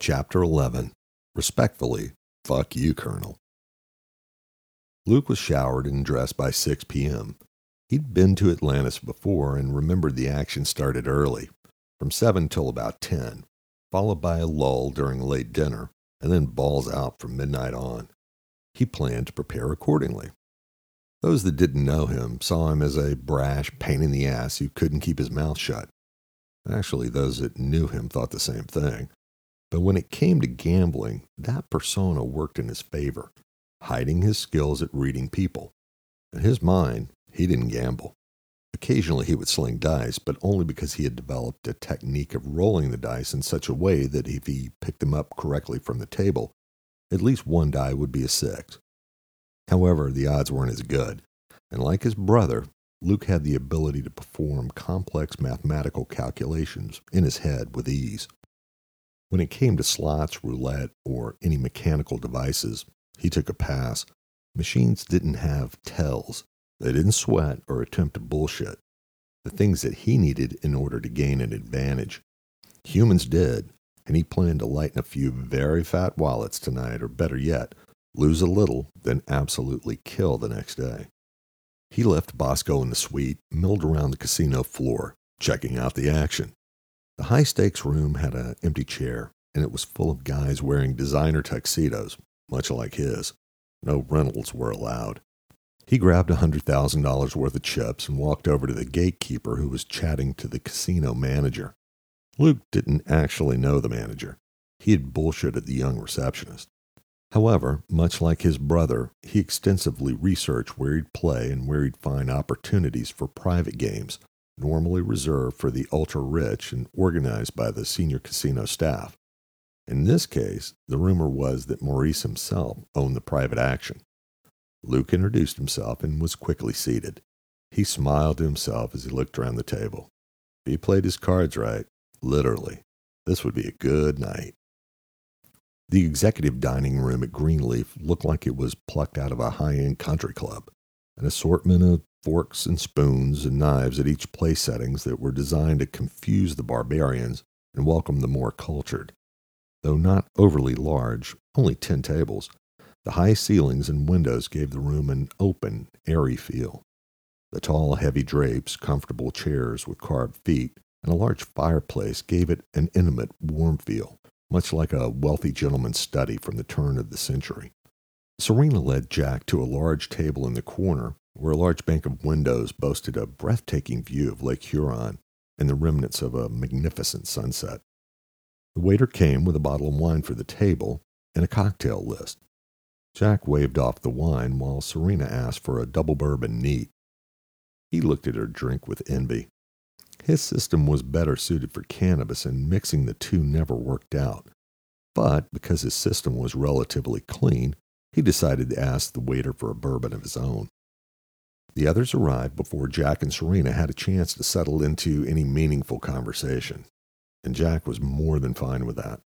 Chapter 11 Respectfully, Fuck You, Colonel. Luke was showered and dressed by 6 p.m. He'd been to Atlantis before and remembered the action started early, from 7 till about 10, followed by a lull during late dinner, and then balls out from midnight on. He planned to prepare accordingly. Those that didn't know him saw him as a brash pain in the ass who couldn't keep his mouth shut. Actually, those that knew him thought the same thing. But when it came to gambling, that persona worked in his favor, hiding his skills at reading people. In his mind, he didn't gamble. Occasionally he would sling dice, but only because he had developed a technique of rolling the dice in such a way that if he picked them up correctly from the table, at least one die would be a six. However, the odds weren't as good, and like his brother, Luke had the ability to perform complex mathematical calculations in his head with ease. When it came to slots, roulette, or any mechanical devices, he took a pass. Machines didn't have tells. They didn't sweat or attempt to bullshit. The things that he needed in order to gain an advantage. Humans did, and he planned to lighten a few very fat wallets tonight, or better yet, lose a little, then absolutely kill the next day. He left Bosco in the suite, milled around the casino floor, checking out the action. The high stakes room had an empty chair, and it was full of guys wearing designer tuxedos, much like his. No rentals were allowed. He grabbed a $100,000 worth of chips and walked over to the gatekeeper who was chatting to the casino manager. Luke didn't actually know the manager. He had bullshitted the young receptionist. However, much like his brother, he extensively researched where he'd play and where he'd find opportunities for private games normally reserved for the ultra rich and organized by the senior casino staff. In this case, the rumor was that Maurice himself owned the private action. Luke introduced himself and was quickly seated. He smiled to himself as he looked around the table. If he played his cards right, literally, this would be a good night. The executive dining room at Greenleaf looked like it was plucked out of a high end country club. An assortment of forks and spoons and knives at each place settings that were designed to confuse the barbarians and welcome the more cultured. Though not overly large, only ten tables, the high ceilings and windows gave the room an open, airy feel. The tall, heavy drapes, comfortable chairs with carved feet, and a large fireplace gave it an intimate, warm feel, much like a wealthy gentleman's study from the turn of the century. Serena led Jack to a large table in the corner where a large bank of windows boasted a breathtaking view of Lake Huron and the remnants of a magnificent sunset. The waiter came with a bottle of wine for the table and a cocktail list. Jack waved off the wine while Serena asked for a double bourbon neat. He looked at her drink with envy. His system was better suited for cannabis, and mixing the two never worked out. But because his system was relatively clean, he decided to ask the waiter for a bourbon of his own. The others arrived before Jack and Serena had a chance to settle into any meaningful conversation, and Jack was more than fine with that.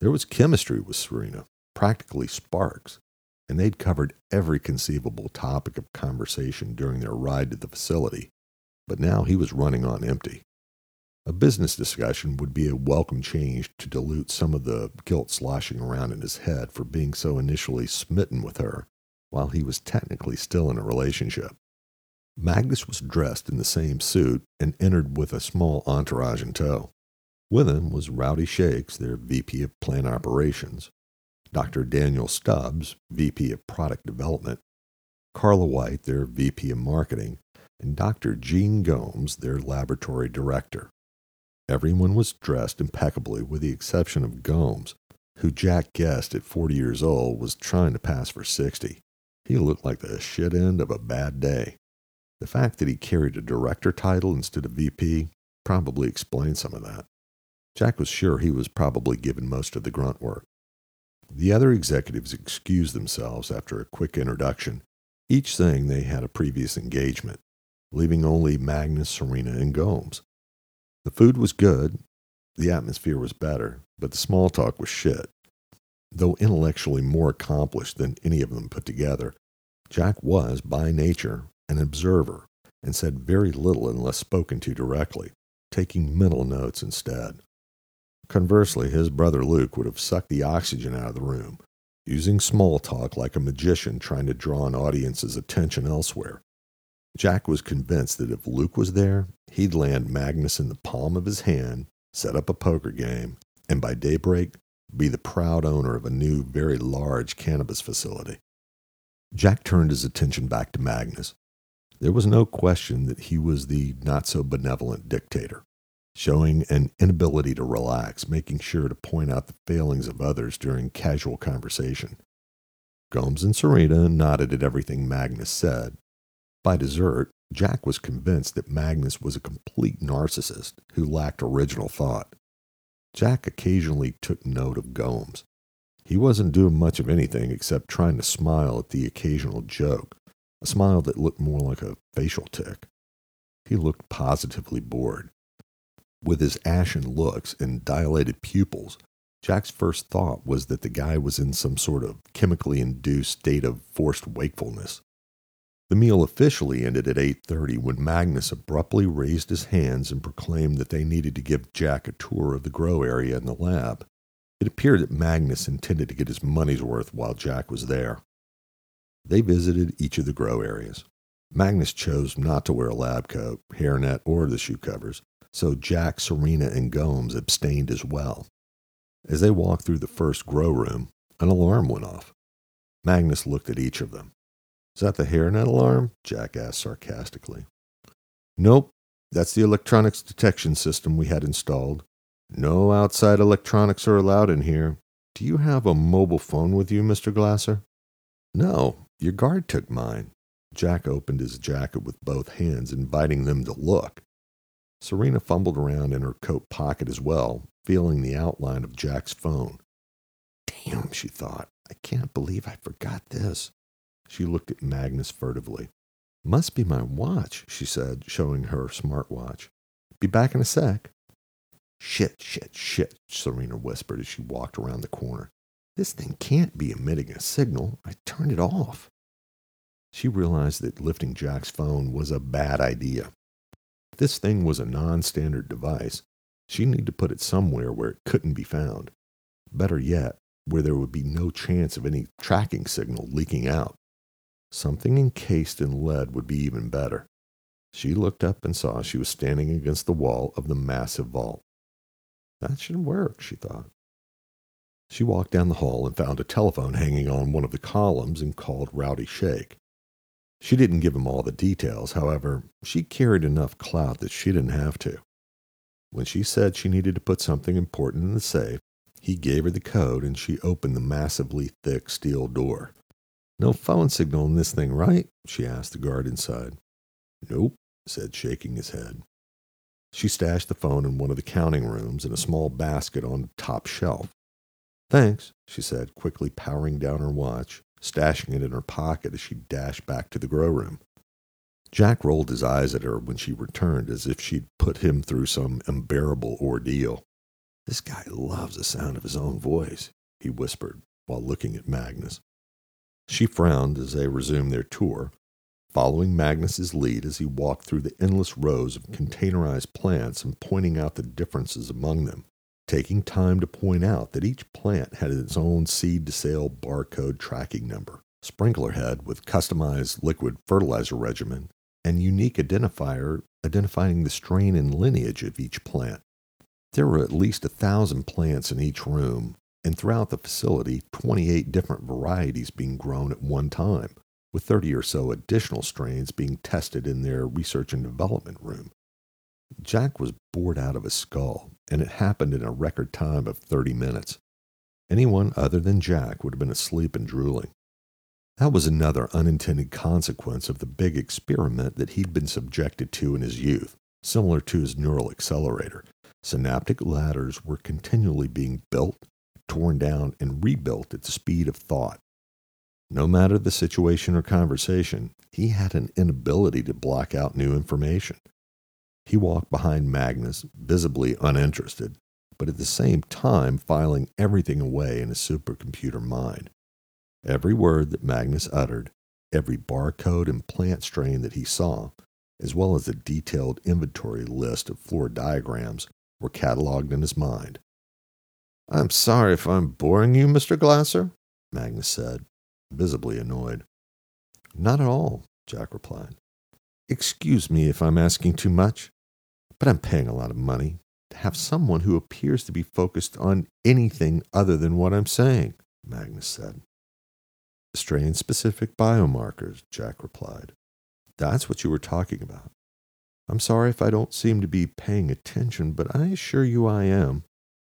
There was chemistry with Serena, practically sparks, and they'd covered every conceivable topic of conversation during their ride to the facility, but now he was running on empty. A business discussion would be a welcome change to dilute some of the guilt sloshing around in his head for being so initially smitten with her while he was technically still in a relationship. Magnus was dressed in the same suit and entered with a small entourage in tow. With him was Rowdy Shakes, their VP of Plant Operations, Dr. Daniel Stubbs, VP of Product Development, Carla White, their VP of Marketing, and Dr. Gene Gomes, their Laboratory Director. Everyone was dressed impeccably with the exception of Gomes, who Jack guessed at 40 years old was trying to pass for 60. He looked like the shit end of a bad day. The fact that he carried a director title instead of VP probably explained some of that. Jack was sure he was probably given most of the grunt work. The other executives excused themselves after a quick introduction, each saying they had a previous engagement, leaving only Magnus, Serena, and Gomes. The food was good, the atmosphere was better, but the small talk was shit. Though intellectually more accomplished than any of them put together, Jack was, by nature, an observer, and said very little unless spoken to directly, taking mental notes instead. Conversely, his brother Luke would have sucked the oxygen out of the room, using small talk like a magician trying to draw an audience's attention elsewhere. Jack was convinced that if Luke was there, he'd land Magnus in the palm of his hand, set up a poker game, and by daybreak, be the proud owner of a new, very large cannabis facility. Jack turned his attention back to Magnus. There was no question that he was the not so benevolent dictator, showing an inability to relax, making sure to point out the failings of others during casual conversation. Gomes and Serena nodded at everything Magnus said. By dessert, Jack was convinced that Magnus was a complete narcissist who lacked original thought. Jack occasionally took note of Gomes. He wasn't doing much of anything except trying to smile at the occasional joke, a smile that looked more like a facial tic. He looked positively bored. With his ashen looks and dilated pupils, Jack's first thought was that the guy was in some sort of chemically induced state of forced wakefulness. The meal officially ended at 8:30 when Magnus abruptly raised his hands and proclaimed that they needed to give Jack a tour of the grow area in the lab. It appeared that Magnus intended to get his money's worth while Jack was there. They visited each of the grow areas. Magnus chose not to wear a lab coat, hairnet, or the shoe covers, so Jack, Serena, and Gomes abstained as well. As they walked through the first grow room, an alarm went off. Magnus looked at each of them. Is that the hairnet alarm? Jack asked sarcastically. Nope, that's the electronics detection system we had installed. No outside electronics are allowed in here. Do you have a mobile phone with you, Mr. Glasser? No, your guard took mine. Jack opened his jacket with both hands, inviting them to look. Serena fumbled around in her coat pocket as well, feeling the outline of Jack's phone. Damn, she thought. I can't believe I forgot this. She looked at Magnus furtively. Must be my watch, she said, showing her smartwatch. Be back in a sec. Shit, shit, shit, Serena whispered as she walked around the corner. This thing can't be emitting a signal. I turned it off. She realized that lifting Jack's phone was a bad idea. This thing was a non standard device, she needed to put it somewhere where it couldn't be found. Better yet, where there would be no chance of any tracking signal leaking out. Something encased in lead would be even better. She looked up and saw she was standing against the wall of the massive vault. That should work, she thought. She walked down the hall and found a telephone hanging on one of the columns and called Rowdy Shake. She didn't give him all the details, however, she carried enough clout that she didn't have to. When she said she needed to put something important in the safe, he gave her the code and she opened the massively thick steel door. No phone signal in this thing, right? she asked the guard inside. Nope, said shaking his head. She stashed the phone in one of the counting rooms in a small basket on the top shelf. Thanks, she said, quickly powering down her watch, stashing it in her pocket as she dashed back to the grow room. Jack rolled his eyes at her when she returned as if she'd put him through some unbearable ordeal. This guy loves the sound of his own voice, he whispered while looking at Magnus. She frowned as they resumed their tour, following Magnus's lead as he walked through the endless rows of containerized plants and pointing out the differences among them, taking time to point out that each plant had its own seed to sale barcode tracking number, sprinkler head with customized liquid fertilizer regimen, and unique identifier identifying the strain and lineage of each plant. There were at least a thousand plants in each room, and throughout the facility, 28 different varieties being grown at one time, with 30 or so additional strains being tested in their research and development room. Jack was bored out of his skull, and it happened in a record time of 30 minutes. Anyone other than Jack would have been asleep and drooling. That was another unintended consequence of the big experiment that he'd been subjected to in his youth, similar to his neural accelerator. Synaptic ladders were continually being built, torn down, and rebuilt at the speed of thought. No matter the situation or conversation, he had an inability to block out new information. He walked behind Magnus, visibly uninterested, but at the same time filing everything away in his supercomputer mind. Every word that Magnus uttered, every barcode and plant strain that he saw, as well as a detailed inventory list of floor diagrams, were cataloged in his mind. I'm sorry if I'm boring you, Mr. Glasser, Magnus said, visibly annoyed. Not at all, Jack replied. Excuse me if I'm asking too much, but I'm paying a lot of money to have someone who appears to be focused on anything other than what I'm saying, Magnus said. Strain specific biomarkers, Jack replied. That's what you were talking about. I'm sorry if I don't seem to be paying attention, but I assure you I am.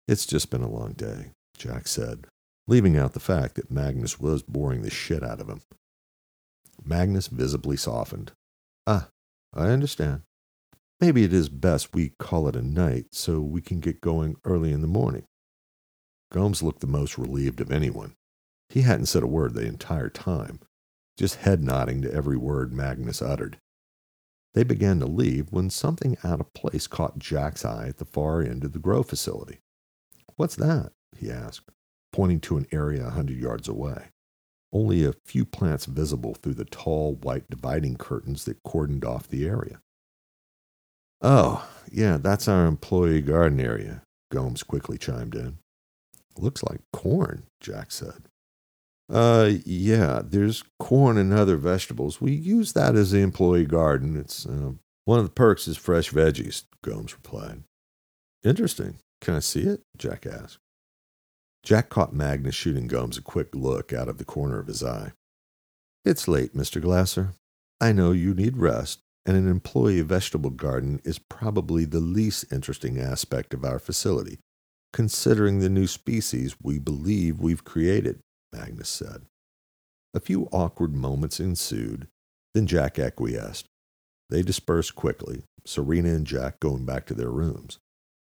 It's just been a long day, Jack said, leaving out the fact that Magnus was boring the shit out of him. Magnus visibly softened. Ah, I understand. Maybe it is best we call it a night so we can get going early in the morning. Gomes looked the most relieved of anyone. He hadn't said a word the entire time, just head nodding to every word Magnus uttered. They began to leave when something out of place caught Jack's eye at the far end of the grow facility. What's that? he asked, pointing to an area a hundred yards away. Only a few plants visible through the tall white dividing curtains that cordoned off the area. Oh, yeah, that's our employee garden area, Gomes quickly chimed in. Looks like corn, Jack said. Uh, yeah, there's corn and other vegetables. We use that as the employee garden. It's uh, one of the perks is fresh veggies, Gomes replied. Interesting. Can I see it? Jack asked. Jack caught Magnus shooting Gomes a quick look out of the corner of his eye. It's late, Mr. Glasser. I know you need rest, and an employee vegetable garden is probably the least interesting aspect of our facility, considering the new species we believe we've created. Magnus said. A few awkward moments ensued, then Jack acquiesced. They dispersed quickly, Serena and Jack going back to their rooms.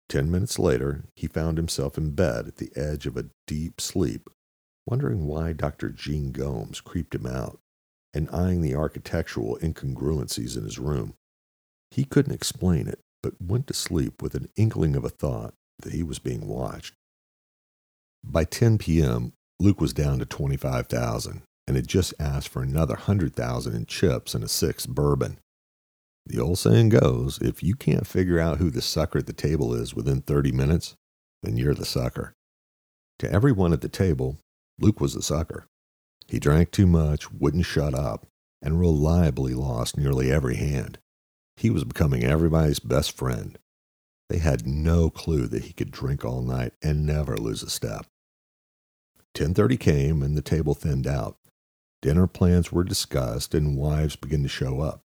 Ten minutes later, he found himself in bed at the edge of a deep sleep, wondering why Dr. Gene Gomes creeped him out and eyeing the architectural incongruencies in his room. He couldn't explain it, but went to sleep with an inkling of a thought that he was being watched. By 10 p.m., Luke was down to 25,000 and had just asked for another 100,000 in chips and a sixth bourbon. The old saying goes if you can't figure out who the sucker at the table is within 30 minutes, then you're the sucker. To everyone at the table, Luke was the sucker. He drank too much, wouldn't shut up, and reliably lost nearly every hand. He was becoming everybody's best friend. They had no clue that he could drink all night and never lose a step. 10:30 came and the table thinned out. Dinner plans were discussed and wives began to show up.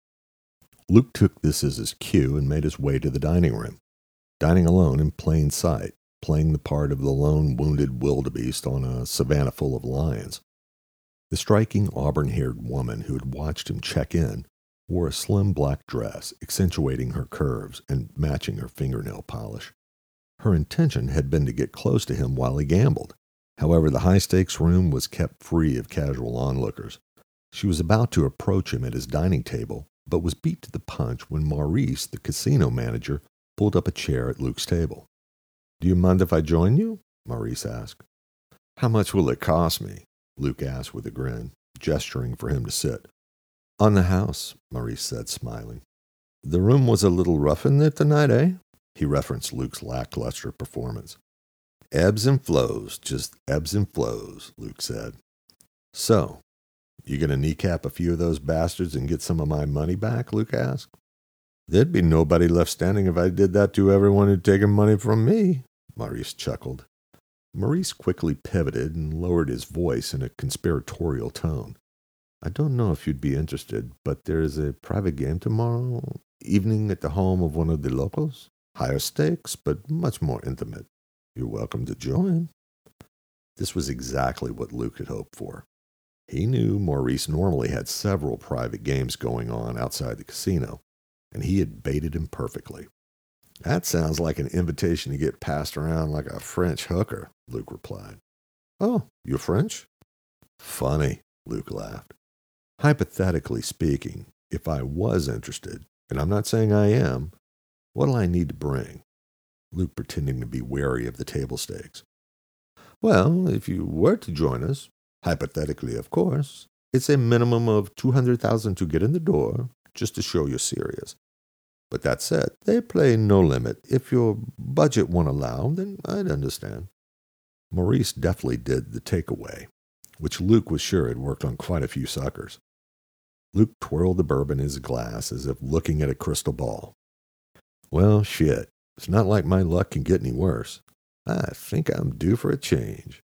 Luke took this as his cue and made his way to the dining room, dining alone in plain sight, playing the part of the lone wounded wildebeest on a savannah full of lions. The striking auburn haired woman who had watched him check in wore a slim black dress, accentuating her curves and matching her fingernail polish. Her intention had been to get close to him while he gambled, However, the high stakes room was kept free of casual onlookers. She was about to approach him at his dining table, but was beat to the punch when Maurice, the casino manager, pulled up a chair at Luke's table. Do you mind if I join you? Maurice asked. How much will it cost me? Luke asked with a grin, gesturing for him to sit. On the house, Maurice said, smiling. The room was a little rough in it tonight, eh? He referenced Luke's lackluster performance. Ebbs and flows, just ebbs and flows, Luke said. So, you to kneecap a few of those bastards and get some of my money back? Luke asked. There'd be nobody left standing if I did that to everyone who'd taken money from me, Maurice chuckled. Maurice quickly pivoted and lowered his voice in a conspiratorial tone. I don't know if you'd be interested, but there is a private game tomorrow evening at the home of one of the locals. Higher stakes, but much more intimate. You're welcome to join. This was exactly what Luke had hoped for. He knew Maurice normally had several private games going on outside the casino, and he had baited him perfectly. That sounds like an invitation to get passed around like a French hooker, Luke replied. Oh, you're French? Funny, Luke laughed. Hypothetically speaking, if I was interested, and I'm not saying I am, what'll I need to bring? Luke pretending to be wary of the table stakes. Well, if you were to join us, hypothetically, of course, it's a minimum of 200,000 to get in the door, just to show you're serious. But that said, they play no limit. If your budget won't allow, then I'd understand. Maurice deftly did the takeaway, which Luke was sure had worked on quite a few suckers. Luke twirled the bourbon in his glass as if looking at a crystal ball. Well, shit. It's not like my luck can get any worse. I think I'm due for a change.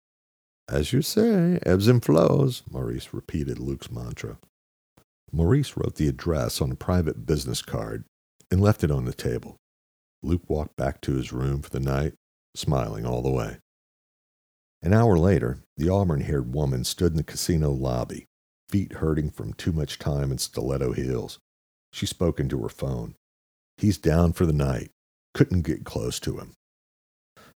As you say, ebbs and flows, Maurice repeated Luke's mantra. Maurice wrote the address on a private business card and left it on the table. Luke walked back to his room for the night, smiling all the way. An hour later, the auburn haired woman stood in the casino lobby, feet hurting from too much time in stiletto heels. She spoke into her phone. He's down for the night. Couldn't get close to him.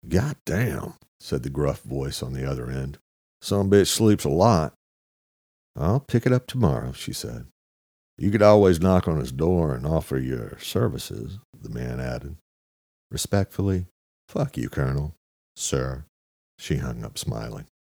God damn, said the gruff voice on the other end. Some bitch sleeps a lot. I'll pick it up tomorrow, she said. You could always knock on his door and offer your services, the man added. Respectfully, fuck you, Colonel. Sir. She hung up smiling.